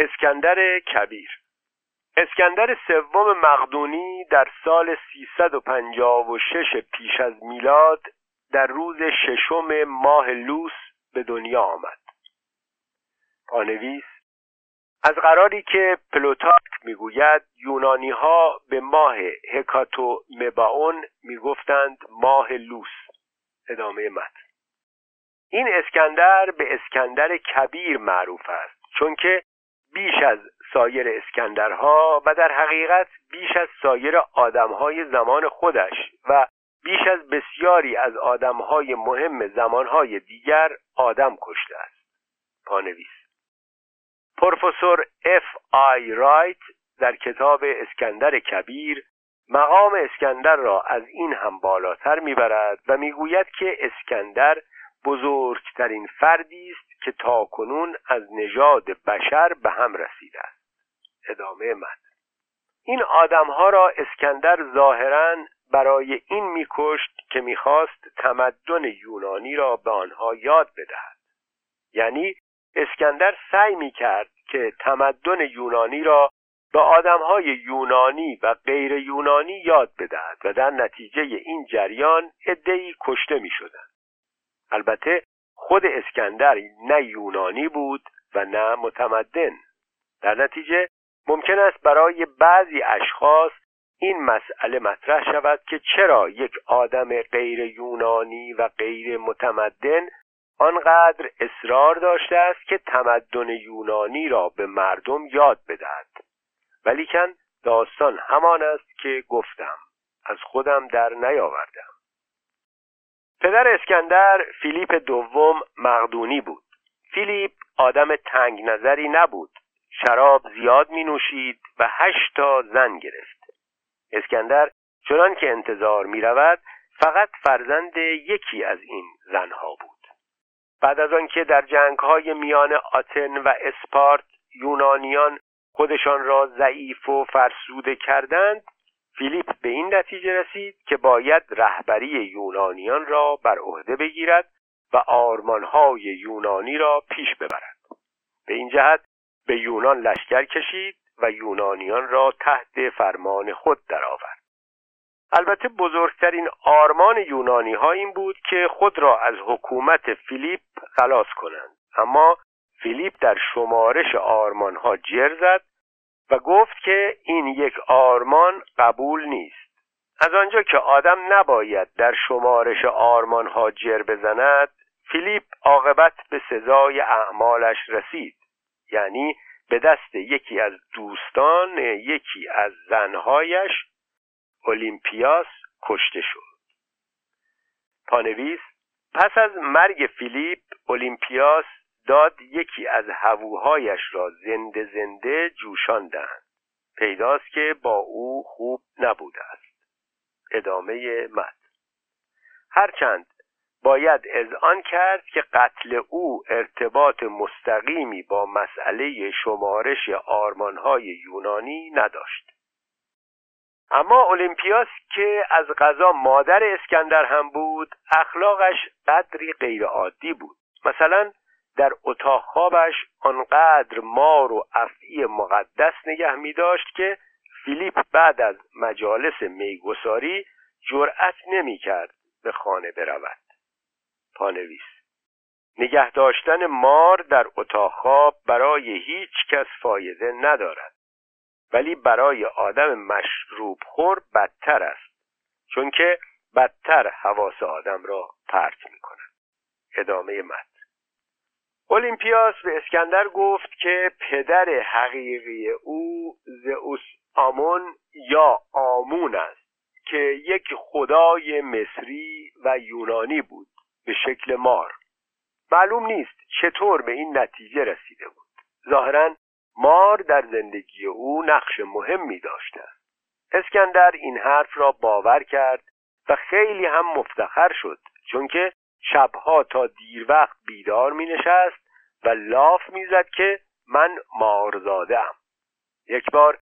اسکندر کبیر. اسکندر سوم مقدونی در سال 356 پیش از میلاد در روز ششم ماه لوس به دنیا آمد. پانویس از قراری که پلوتارک می‌گوید یونانی ها به ماه هکاتومبایون می‌گفتند ماه لوس. ادامه متن. این اسکندر به اسکندر کبیر معروف است چون که بیش از سایر اسکندرها و در حقیقت بیش از سایر آدمهای زمان خودش و بیش از بسیاری از آدمهای مهم زمانهای دیگر آدم کشته است. پانویس. پروفسور اف آی رایت در کتاب اسکندر کبیر مقام اسکندر را از این هم بالاتر می‌برد و می‌گوید که اسکندر بزرگترین فردی است که تاکنون از نژاد بشر به هم رسیده است. ادامه مد این آدمها را اسکندر ظاهرا برای این میکشت که می‌خواست تمدن یونانی را به آنها یاد بدهد. یعنی اسکندر سعی می‌کرد که تمدن یونانی را به آدمهای یونانی و غیر یونانی یاد بدهد و در نتیجه این جریان عدهای کشته می‌شدند. البته خود اسکندر نه یونانی بود و نه متمدن. در نتیجه ممکن است برای بعضی اشخاص این مسئله مطرح شود که چرا یک آدم غیر یونانی و غیر متمدن آنقدر اصرار داشته است که تمدن یونانی را به مردم یاد بدهد. ولیکن داستان همان است که گفتم از خودم در نیاوردم. پدر اسکندر فیلیپ دوم مقدونی بود. فیلیپ آدم تنگ نظری نبود. شراب زیاد می نوشید و هشتا زن گرفت. اسکندر چنان که انتظار می رود فقط فرزند یکی از این زنها بود. بعد از آنکه در جنگهای میان آتن و اسپارت یونانیان خودشان را ضعیف و فرسوده کردند فیلیپ به این نتیجه رسید که باید رهبری یونانیان را بر عهده بگیرد و آرمانهای یونانی را پیش ببرد. به این جهت به یونان لشکر کشید و یونانیان را تحت فرمان خود درآورد. البته بزرگترین آرمان یونانی ها این بود که خود را از حکومت فیلیپ خلاص کنند. اما فیلیپ در شمارش آرمان ها جر زد و گفت که این یک آرمان قبول نیست. از آنجا که آدم نباید در شمارش آرمان ها جر بزند فیلیپ عاقبت به سزای اعمالش رسید. یعنی به دست یکی از دوستان یکی از زنهایش اولیمپیاس کشته شد. پانویس پس از مرگ فیلیپ اولیمپیاس داد یکی از هووهایش را زنده زنده جوشاندند. پیداست که با او خوب نبوده است. ادامه مد هرچند باید اذعان کرد که قتل او ارتباط مستقیمی با مسئله شمارش آرمانهای یونانی نداشت. اما اولیمپیاس که از غذا مادر اسکندر هم بود اخلاقش قدری غیرعادی بود. مثلا در اتاق خوابش آنقدر مار و افعی مقدس نگه می داشت که فیلیپ بعد از مجالس میگساری جرأت نمی کرد به خانه برود. پانویس نگه داشتن مار در اتاق خواب برای هیچ کس فایده ندارد ولی برای آدم مشروب خور بدتر است چون که بدتر حواس آدم را پرت می کند ادامه مد اولیمپیاس به اسکندر گفت که پدر حقیقی او زئوس آمون یا آمون است که یک خدای مصری و یونانی بود به شکل مار. معلوم نیست چطور به این نتیجه رسیده بود. ظاهرا مار در زندگی او نقش مهمی داشته اسکندر این حرف را باور کرد و خیلی هم مفتخر شد چون که شبها تا دیر وقت بیدار می نشست و لاف می‌زد که من مارزاده ام یک بار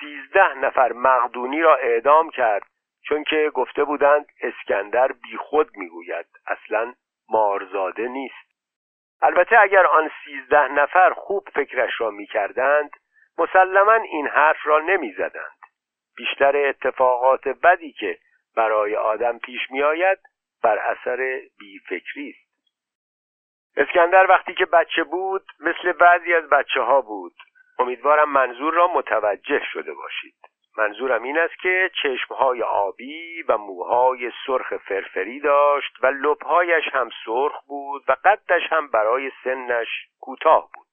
سیزده نفر مقدونی را اعدام کرد چون که گفته بودند اسکندر بیخود می‌گوید. اصلا مارزاده نیست. البته اگر آن سیزده نفر خوب فکرش را می‌کردند مسلما این حرف را نمی‌زدند. بیشتر اتفاقات بدی که برای آدم پیش میآید بر اثر بیفکری است. اسکندر وقتی که بچه بود مثل بعضی از بچه ها بود. امیدوارم منظور را متوجه شده باشید. منظورم این است که چشمهای آبی و موهای سرخ فرفری داشت و لبهایش هم سرخ بود و قدش هم برای سنش کوتاه بود.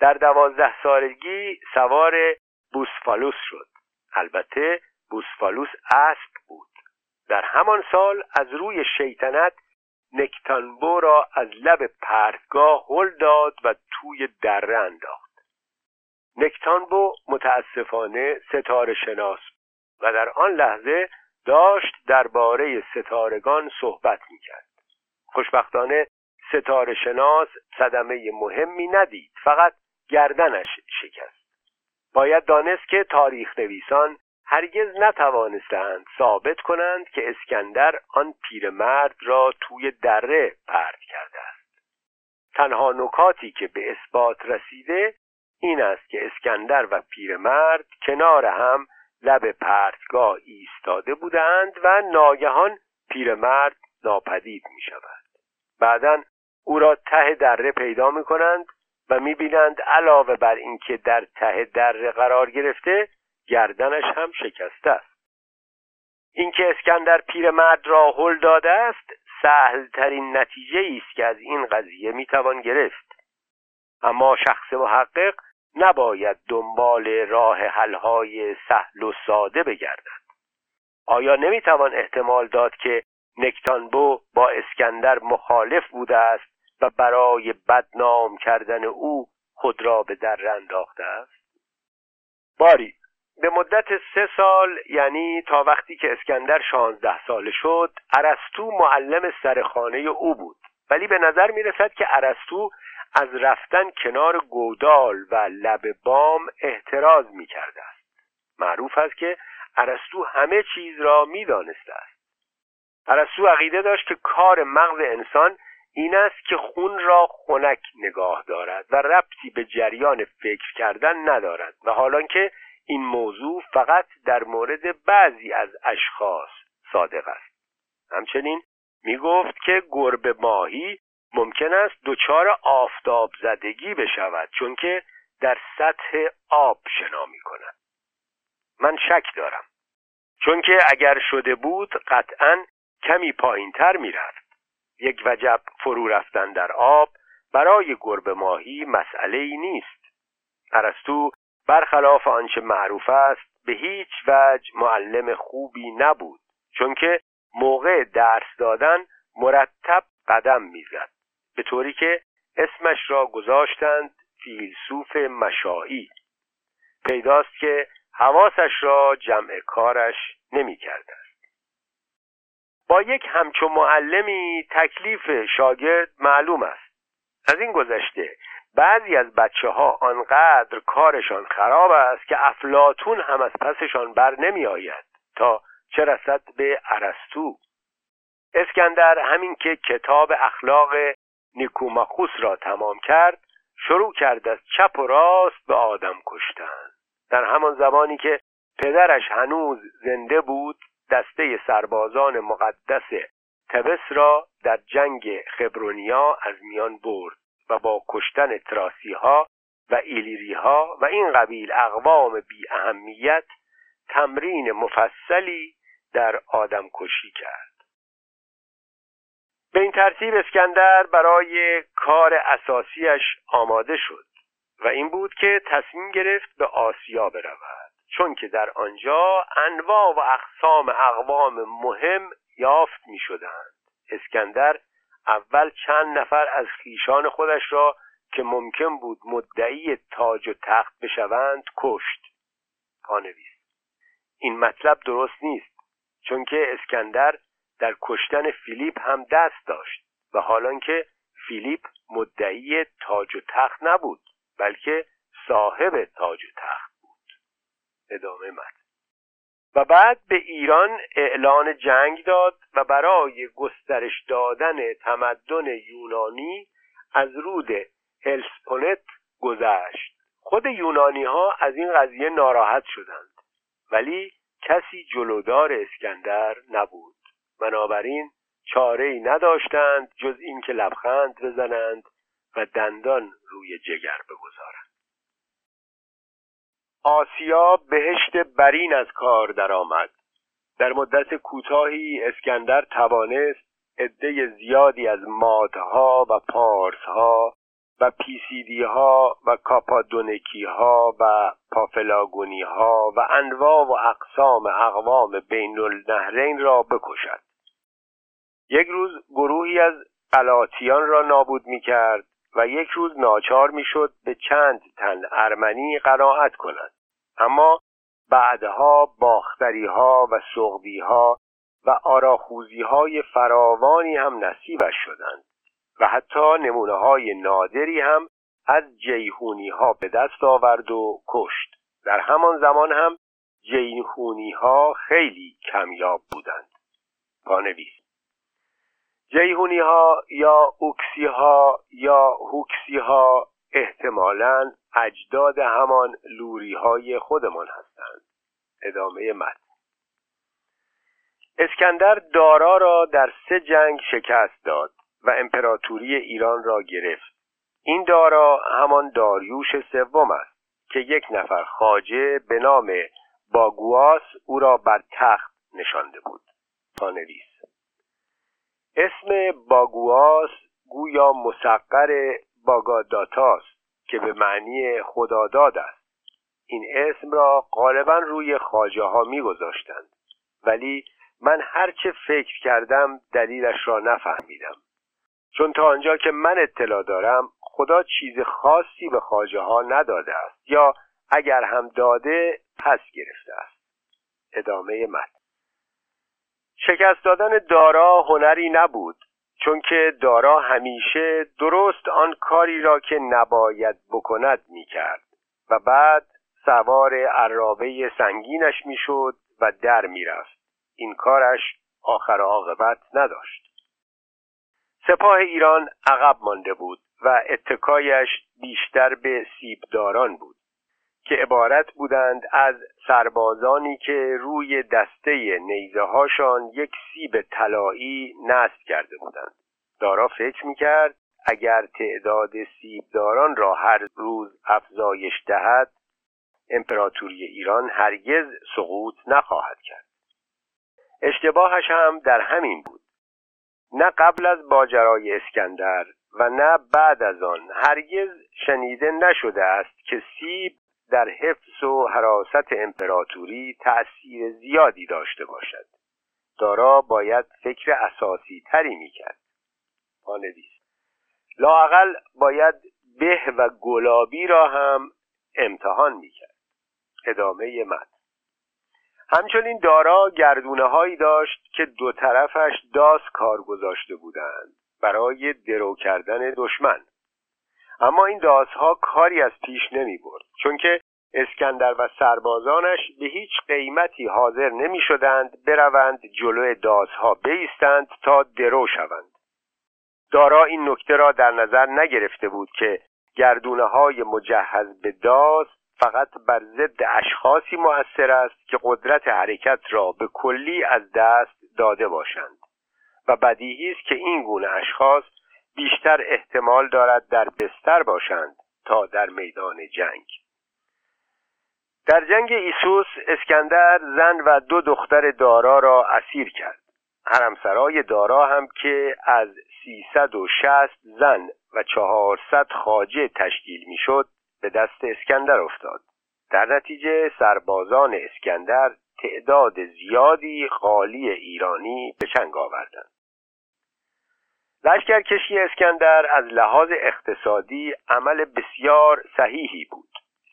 در دوازده سالگی سوار بوسفالوس شد. البته بوسفالوس اسب بود. در همان سال از روی شیطنت نکتانبو را از لب پرتگاه هل داد و توی دره انداخت. نکتانبو متاسفانه ستاره شناس و در آن لحظه داشت درباره ستارگان صحبت می‌کرد. خوشبختانه ستاره شناس صدمه مهمی ندید فقط گردنش شکست. باید دانست که تاریخ نویسان هرگز نتوانستند ثابت کنند که اسکندر آن پیرمرد را توی دره پرد کرده است تنها نکاتی که به اثبات رسیده این است که اسکندر و پیرمرد کنار هم لب پرتگاه ایستاده بودند و ناگهان پیرمرد ناپدید می شود بعدا او را ته دره پیدا می کنند و می بینند علاوه بر اینکه در ته دره قرار گرفته گردنش هم شکسته است. اینکه اسکندر پیرمرد را هل داده است سهل ترین نتیجه است که از این قضیه می‌توان گرفت. اما شخص محقق نباید دنبال راه حلهای سهل و ساده بگردد. آیا نمی‌توان احتمال داد که نکتانبو با اسکندر مخالف بوده است و برای بدنام کردن او خود را به در انداخته است؟ باری به مدت سه سال یعنی تا وقتی که اسکندر شانزده ساله شد ارسطو معلم سرخانه او بود. ولی به نظر می رسد که ارسطو از رفتن کنار گودال و لب بام احتراز می کرده است معروف است که ارسطو همه چیز را می دانسته است ارسطو عقیده داشت که کار مغز انسان این است که خون را خنک نگاه دارد و ربطی به جریان فکر کردن ندارد و حالان که این موضوع فقط در مورد بعضی از اشخاص صادق است. همچنین می گفت که گربه ماهی ممکن است دچار آفتاب زدگی بشود چون که در سطح آب شنا می کند. من شک دارم. چون که اگر شده بود قطعا کمی پایین تر می رفت یک وجب فرو رفتن در آب برای گربه ماهی مسئله ای نیست. ارسطو برخلاف آنچه معروف است به هیچ وجه معلم خوبی نبود چون که موقع درس دادن مرتب قدم می‌زد به طوری که اسمش را گذاشتند فیلسوف مشایی پیداست که حواسش را جمع کارش نمی کرده. با یک همچو معلمی تکلیف شاگرد معلوم است از این گذشته بعضی از بچه ها آنقدر کارشان خراب است که افلاتون هم از پسشان بر نمی آید تا چه رسد به عرستو اسکندر همین که کتاب اخلاق نیکوماخوس را تمام کرد شروع کرد از چپ و راست به آدم کشتن. در همان زمانی که پدرش هنوز زنده بود دسته سربازان مقدس تبس را در جنگ خبرونیا از میان برد. و با کشتن تراسی ها و ایلیری ها و این قبیل اقوام بی اهمیت تمرین مفصلی در آدم کشی کرد. به این ترتیب اسکندر برای کار اساسیش آماده شد و این بود که تصمیم گرفت به آسیا برود چون که در آنجا انواع و اقسام اقوام مهم یافت می شدند اسکندر اول چند نفر از خیشان خودش را که ممکن بود مدعی تاج و تخت بشوند کشت. پانویس. این مطلب درست نیست چون که اسکندر در کشتن فیلیپ هم دست داشت و حالان که فیلیپ مدعی تاج و تخت نبود بلکه صاحب تاج و تخت بود. ادامه مد و بعد به ایران اعلان جنگ داد و برای گسترش دادن تمدن یونانی از رود هلسپونت گذشت. خود یونانی ها از این قضیه ناراحت شدند ولی کسی جلودار اسکندر نبود. بنابراین چاره ای نداشتند جز اینکه لبخند بزنند و دندان روی جگر بگذارند. آسیا بهشت برین از کار درآمد. در مدت کوتاهی اسکندر توانست عده زیادی از مادها و پارسها و پیسیدی ها و کاپادونکی ها و پافلاگونی ها و انواع و اقسام اقوام بین النهرین را بکشد. یک روز گروهی از قلاتیان را نابود می کرد و یک روز ناچار می شد به چند تن ارمنی قناعت کند اما بعدها باختری ها و سغدی ها و آراخوزی های فراوانی هم نصیبش شدند و حتی نمونه های نادری هم از جیهونی ها به دست آورد و کشت. در همان زمان هم جیهونی ها خیلی کمیاب بودند. پانویس جیهونی ها یا اوکسی ها یا هوکسی ها احتمالا اجداد همان لوری های خودمان هستند. ادامه متن. اسکندر دارا را در سه جنگ شکست داد و امپراتوری ایران را گرفت. این دارا همان داریوش سوم است که یک نفر خاجه به نام باگواس او را بر تخت نشانده بود. پانویس اسم باگواس گویا مسقر باگاداتاست که به معنی خداداد است. این اسم را غالبا روی خاجه ها می گذاشتند ولی من هرچه فکر کردم دلیلش را نفهمیدم. چون تا آنجا که من اطلاع دارم خدا چیز خاصی به خاجه ها نداده است یا اگر هم داده پس گرفته است. ادامه متن. شکست دادن دارا هنری نبود چون که دارا همیشه درست آن کاری را که نباید بکند می‌کرد و بعد سوار عرابه سنگینش می‌شد و در می‌رفت. این کارش آخر عاقبت نداشت. سپاه ایران عقب مانده بود و اتکایش بیشتر به سیبداران بود. که عبارت بودند از سربازانی که روی دسته نیزه هاشان یک سیب طلایی نصب کرده بودند. دارا فکر می‌کرد اگر تعداد سیبداران را هر روز افزایش دهد امپراتوری ایران هرگز سقوط نخواهد کرد. اشتباهش هم در همین بود. نه قبل از باجرای اسکندر و نه بعد از آن هرگز شنیده نشده است که سیب در حفظ و حراست امپراتوری تأثیر زیادی داشته باشد. دارا باید فکر اساسی تری می‌کرد. پانویس لاقل باید به و گلابی را هم امتحان می‌کرد. ادامه مد همچنین دارا گردونه هایی داشت که دو طرفش داس کار گذاشته بودند برای درو کردن دشمن. اما این داسها کاری از پیش نمی برد چون که اسکندر و سربازانش به هیچ قیمتی حاضر نمی شدند بروند جلو داسها بیستند تا درو شوند. دارا این نکته را در نظر نگرفته بود که گردونه های مجهز به داس فقط بر ضد اشخاصی مؤثر است که قدرت حرکت را به کلی از دست داده باشند و بدیهی است که این گونه اشخاص بیشتر احتمال دارد در بستر باشند تا در میدان جنگ. در جنگ ایسوس اسکندر زن و دو دختر دارا را اسیر کرد. حرمسرای دارا هم که از سیصد و شست زن و چهارصد خاجه تشکیل می‌شد به دست اسکندر افتاد. در نتیجه سربازان اسکندر تعداد زیادی خالی ایرانی به چنگ آوردند. لشکرکشی اسکندر از لحاظ اقتصادی عمل بسیار صحیحی بود.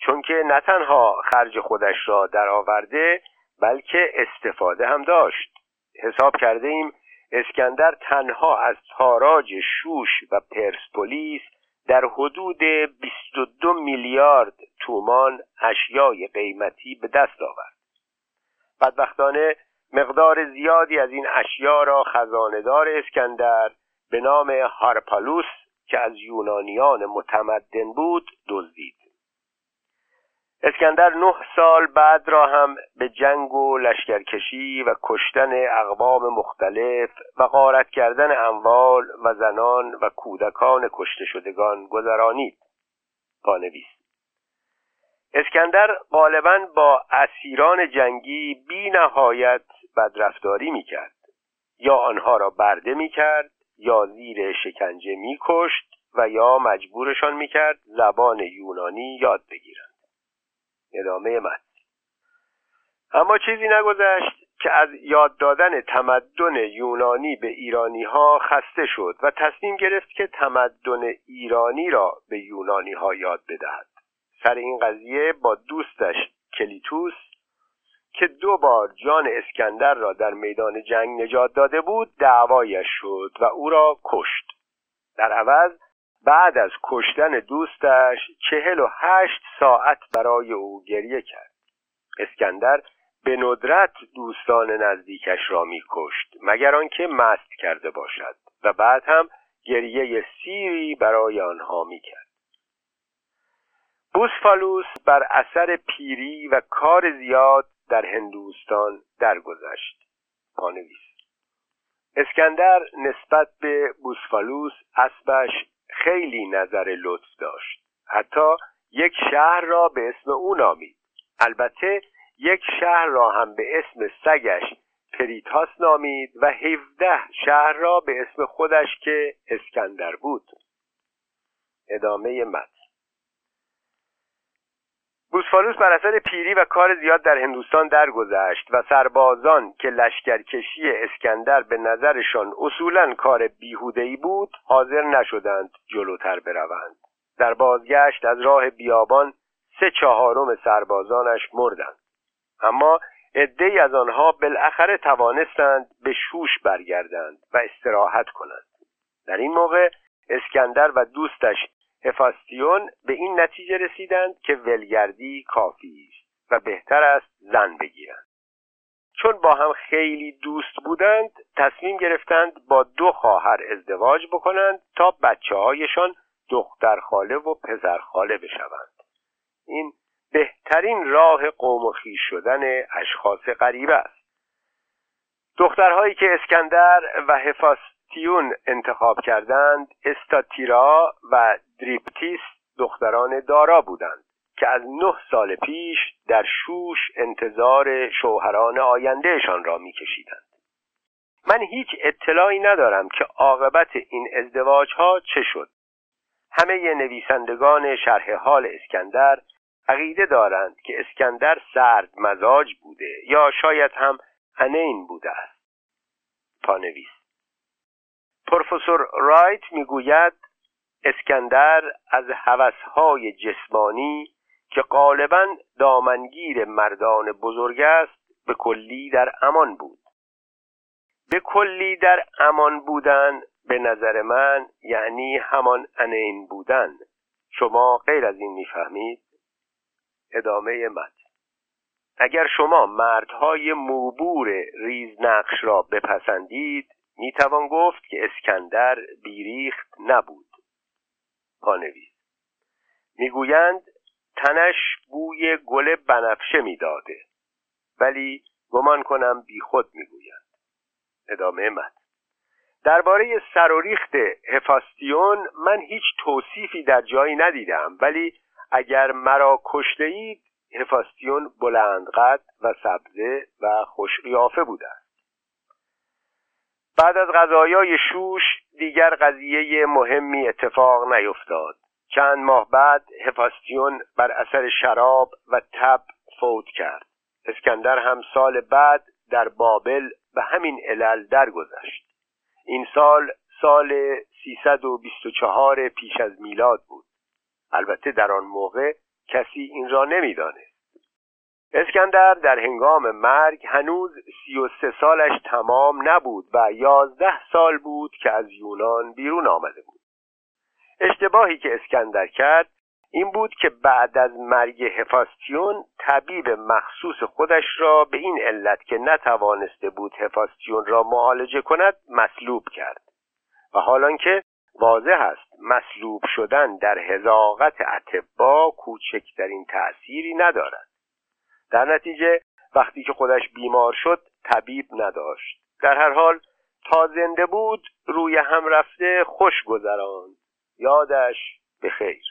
چون که نه تنها خرج خودش را درآورده بلکه استفاده هم داشت. حساب کرده ایم اسکندر تنها از تاراج شوش و پرسپولیس در حدود 22 میلیارد تومان اشیای قیمتی به دست آورد. بدبختانه مقدار زیادی از این اشیا را خزاندار اسکندر به نام هارپالوس که از یونانیان متمدن بود دزدید. اسکندر نه سال بعد را هم به جنگ و لشکرکشی و کشتن اقوام مختلف و غارت کردن اموال و زنان و کودکان کشته شدگان گذرانید. پانویس اسکندر غالبا با اسیران جنگی بی نهایت بدرفتاری می کرد یا آنها را برده می کرد یا زیر شکنجه می کشت و یا مجبورشان می کرد زبان یونانی یاد بگیرند. ادامه متن. اما چیزی نگذشت که از یاد دادن تمدن یونانی به ایرانی ها خسته شد و تصمیم گرفت که تمدن ایرانی را به یونانی ها یاد بدهد. سر این قضیه با دوستش کلیتوس که دو بار جان اسکندر را در میدان جنگ نجات داده بود دعوایش شد و او را کشت. در عوض بعد از کشتن دوستش چهل و هشت ساعت برای او گریه کرد. اسکندر به ندرت دوستان نزدیکش را میکشت مگر آنکه مست کرده باشد و بعد هم گریه سیری برای آنها می‌کرد. بوسفالوس بر اثر پیری و کار زیاد در هندوستان درگذشت. پانویس اسکندر نسبت به بوسفالوس اسبش خیلی نظر لطف داشت. حتی یک شهر را به اسم او نامید. البته یک شهر را هم به اسم سگش پریتاس نامید و هفده شهر را به اسم خودش که اسکندر بود. ادامه متن. بوسفالوس بر اثر پیری و کار زیاد در هندوستان درگذشت و سربازان که لشکرکشی اسکندر به نظرشان اصولا کار بیهودهی بود حاضر نشدند جلوتر بروند. در بازگشت از راه بیابان سه چهارم سربازانش مردند. اما عدهای از آنها بالاخره توانستند به شوش برگردند و استراحت کنند. در این موقع اسکندر و دوستش هفاستیون به این نتیجه رسیدند که ولگردی کافی است و بهتر است زن بگیرند. چون با هم خیلی دوست بودند تصمیم گرفتند با دو خواهر ازدواج بکنند تا بچه هایشان دختر خاله و پسر خاله بشوند. این بهترین راه قوم و خیش شدن اشخاص غریبه است. دخترهایی که اسکندر و هفاستیون انتخاب کردند استاتیرا و دریپتیس دختران دارا بودند که از نه سال پیش در شوش انتظار شوهران آیندهشان را میکشیدند. من هیچ اطلاعی ندارم که عاقبت این ازدواج ها چه شد. همه نویسندگان شرح حال اسکندر عقیده دارند که اسکندر سرد مزاج بوده یا شاید هم انین بوده است. پانویس پروفسور رایت می‌گوید اسکندر از هوسهای جسمانی که غالبا دامنگیر مردان بزرگ است به کلی در امان بود. به کلی در امان بودن به نظر من یعنی همان انین بودن. شما غیر از این می‌فهمید؟ ادامه مد اگر شما مردهای موبور ریزنقش را بپسندید می‌توان گفت که اسکندر بیریخت نبود. پانویس. می‌گویند تنش بوی گل بنفشه می‌داده ولی گمان کنم بیخود می‌گویند. ادامه من درباره سر و ریخت هفاستیون من هیچ توصیفی در جایی ندیدم ولی اگر مرا کشته اید هفاستیون بلند قد و سبزه و خوش قیافه بوده است. بعد از غذایای شوش دیگر قضیه مهمی اتفاق نیفتاد. چند ماه بعد هفاستیون بر اثر شراب و تب فوت کرد. اسکندر هم سال بعد در بابل به همین علل درگذشت. این سال سال 324 پیش از میلاد بود. البته در آن موقع کسی این را نمی‌دانست. اسکندر در هنگام مرگ هنوز سی و سه سالش تمام نبود و یازده سال بود که از یونان بیرون آمده بود. اشتباهی که اسکندر کرد این بود که بعد از مرگ هفاستیون طبیب مخصوص خودش را به این علت که نتوانسته بود هفاستیون را معالجه کند مصلوب کرد. و حالان که واضح است مصلوب شدن در هزاقت اتبا کوچکترین تأثیری ندارد. در نتیجه وقتی که خودش بیمار شد طبیب نداشت. در هر حال تا زنده بود روی هم رفته خوش گذراند. یادش به خیر.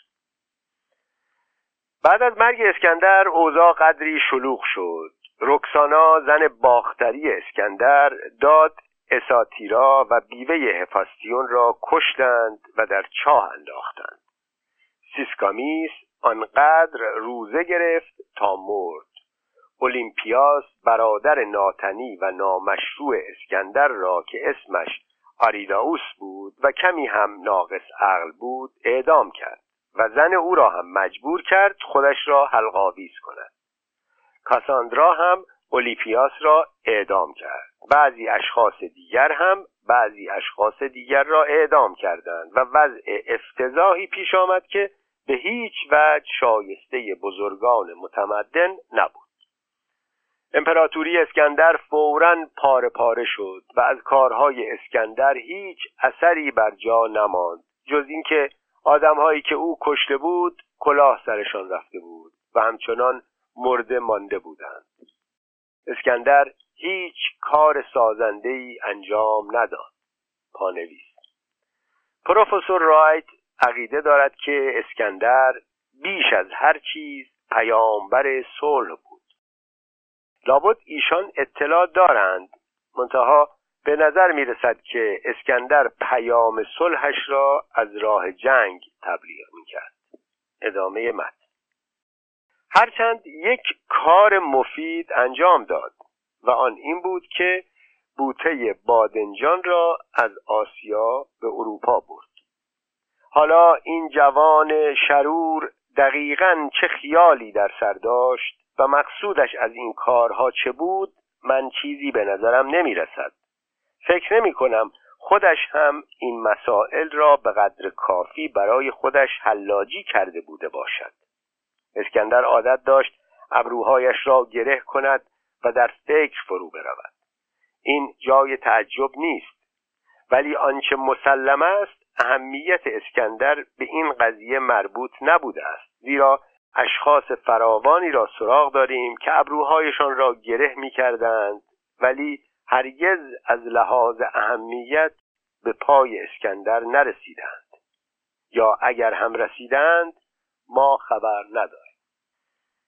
بعد از مرگ اسکندر اوضاع قدری شلوغ شد. رکسانا زن باختری اسکندر داد اساتیرا و بیوه هفاستیون را کشتند و در چاه انداختند. سیسکامیس آنقدر روزه گرفت تا مرد. اولیمپیاس برادر ناتنی و نامشروع اسکندر را که اسمش آریداوس بود و کمی هم ناقص عقل بود اعدام کرد و زن او را هم مجبور کرد خودش را حلقاویز کند. کاساندرا هم اولیپیاس را اعدام کرد. بعضی اشخاص دیگر هم بعضی اشخاص دیگر را اعدام کردند و وضع افتضاحی پیش آمد که به هیچ وجه شایسته بزرگان متمدن نبود. امپراتوری اسکندر فورا پاره پاره شد و از کارهای اسکندر هیچ اثری بر جا نماند جز اینکه آدمهایی که او کشته بود کلاه سرشان رفته بود و همچنان مرده مانده بودند. اسکندر هیچ کار سازنده ای انجام نداد پانویس. پروفسور رایت عقیده دارد که اسکندر بیش از هر چیز پیامبر صلح لابد ایشان اطلاع دارند. منتها به نظر می رسد که اسکندر پیام صلحش را از راه جنگ تبلیغ می کرد ادامه متن. هرچند یک کار مفید انجام داد و آن این بود که بوته بادنجان را از آسیا به اروپا برد. حالا این جوان شرور دقیقا چه خیالی در سر داشت؟ و مقصودش از این کارها چه بود من چیزی به نظرم نمی رسد فکر نمی کنم خودش هم این مسائل را به قدر کافی برای خودش حلاجی کرده بوده باشد. اسکندر عادت داشت ابروهایش را گره کند و در فکر فرو برود. این جای تعجب نیست ولی آنچه مسلم است اهمیت اسکندر به این قضیه مربوط نبوده است. زیرا اشخاص فراوانی را سراغ داریم که ابروهایشان را گره می کردند ولی هرگز از لحاظ اهمیت به پای اسکندر نرسیدند. یا اگر هم رسیدند ما خبر نداریم.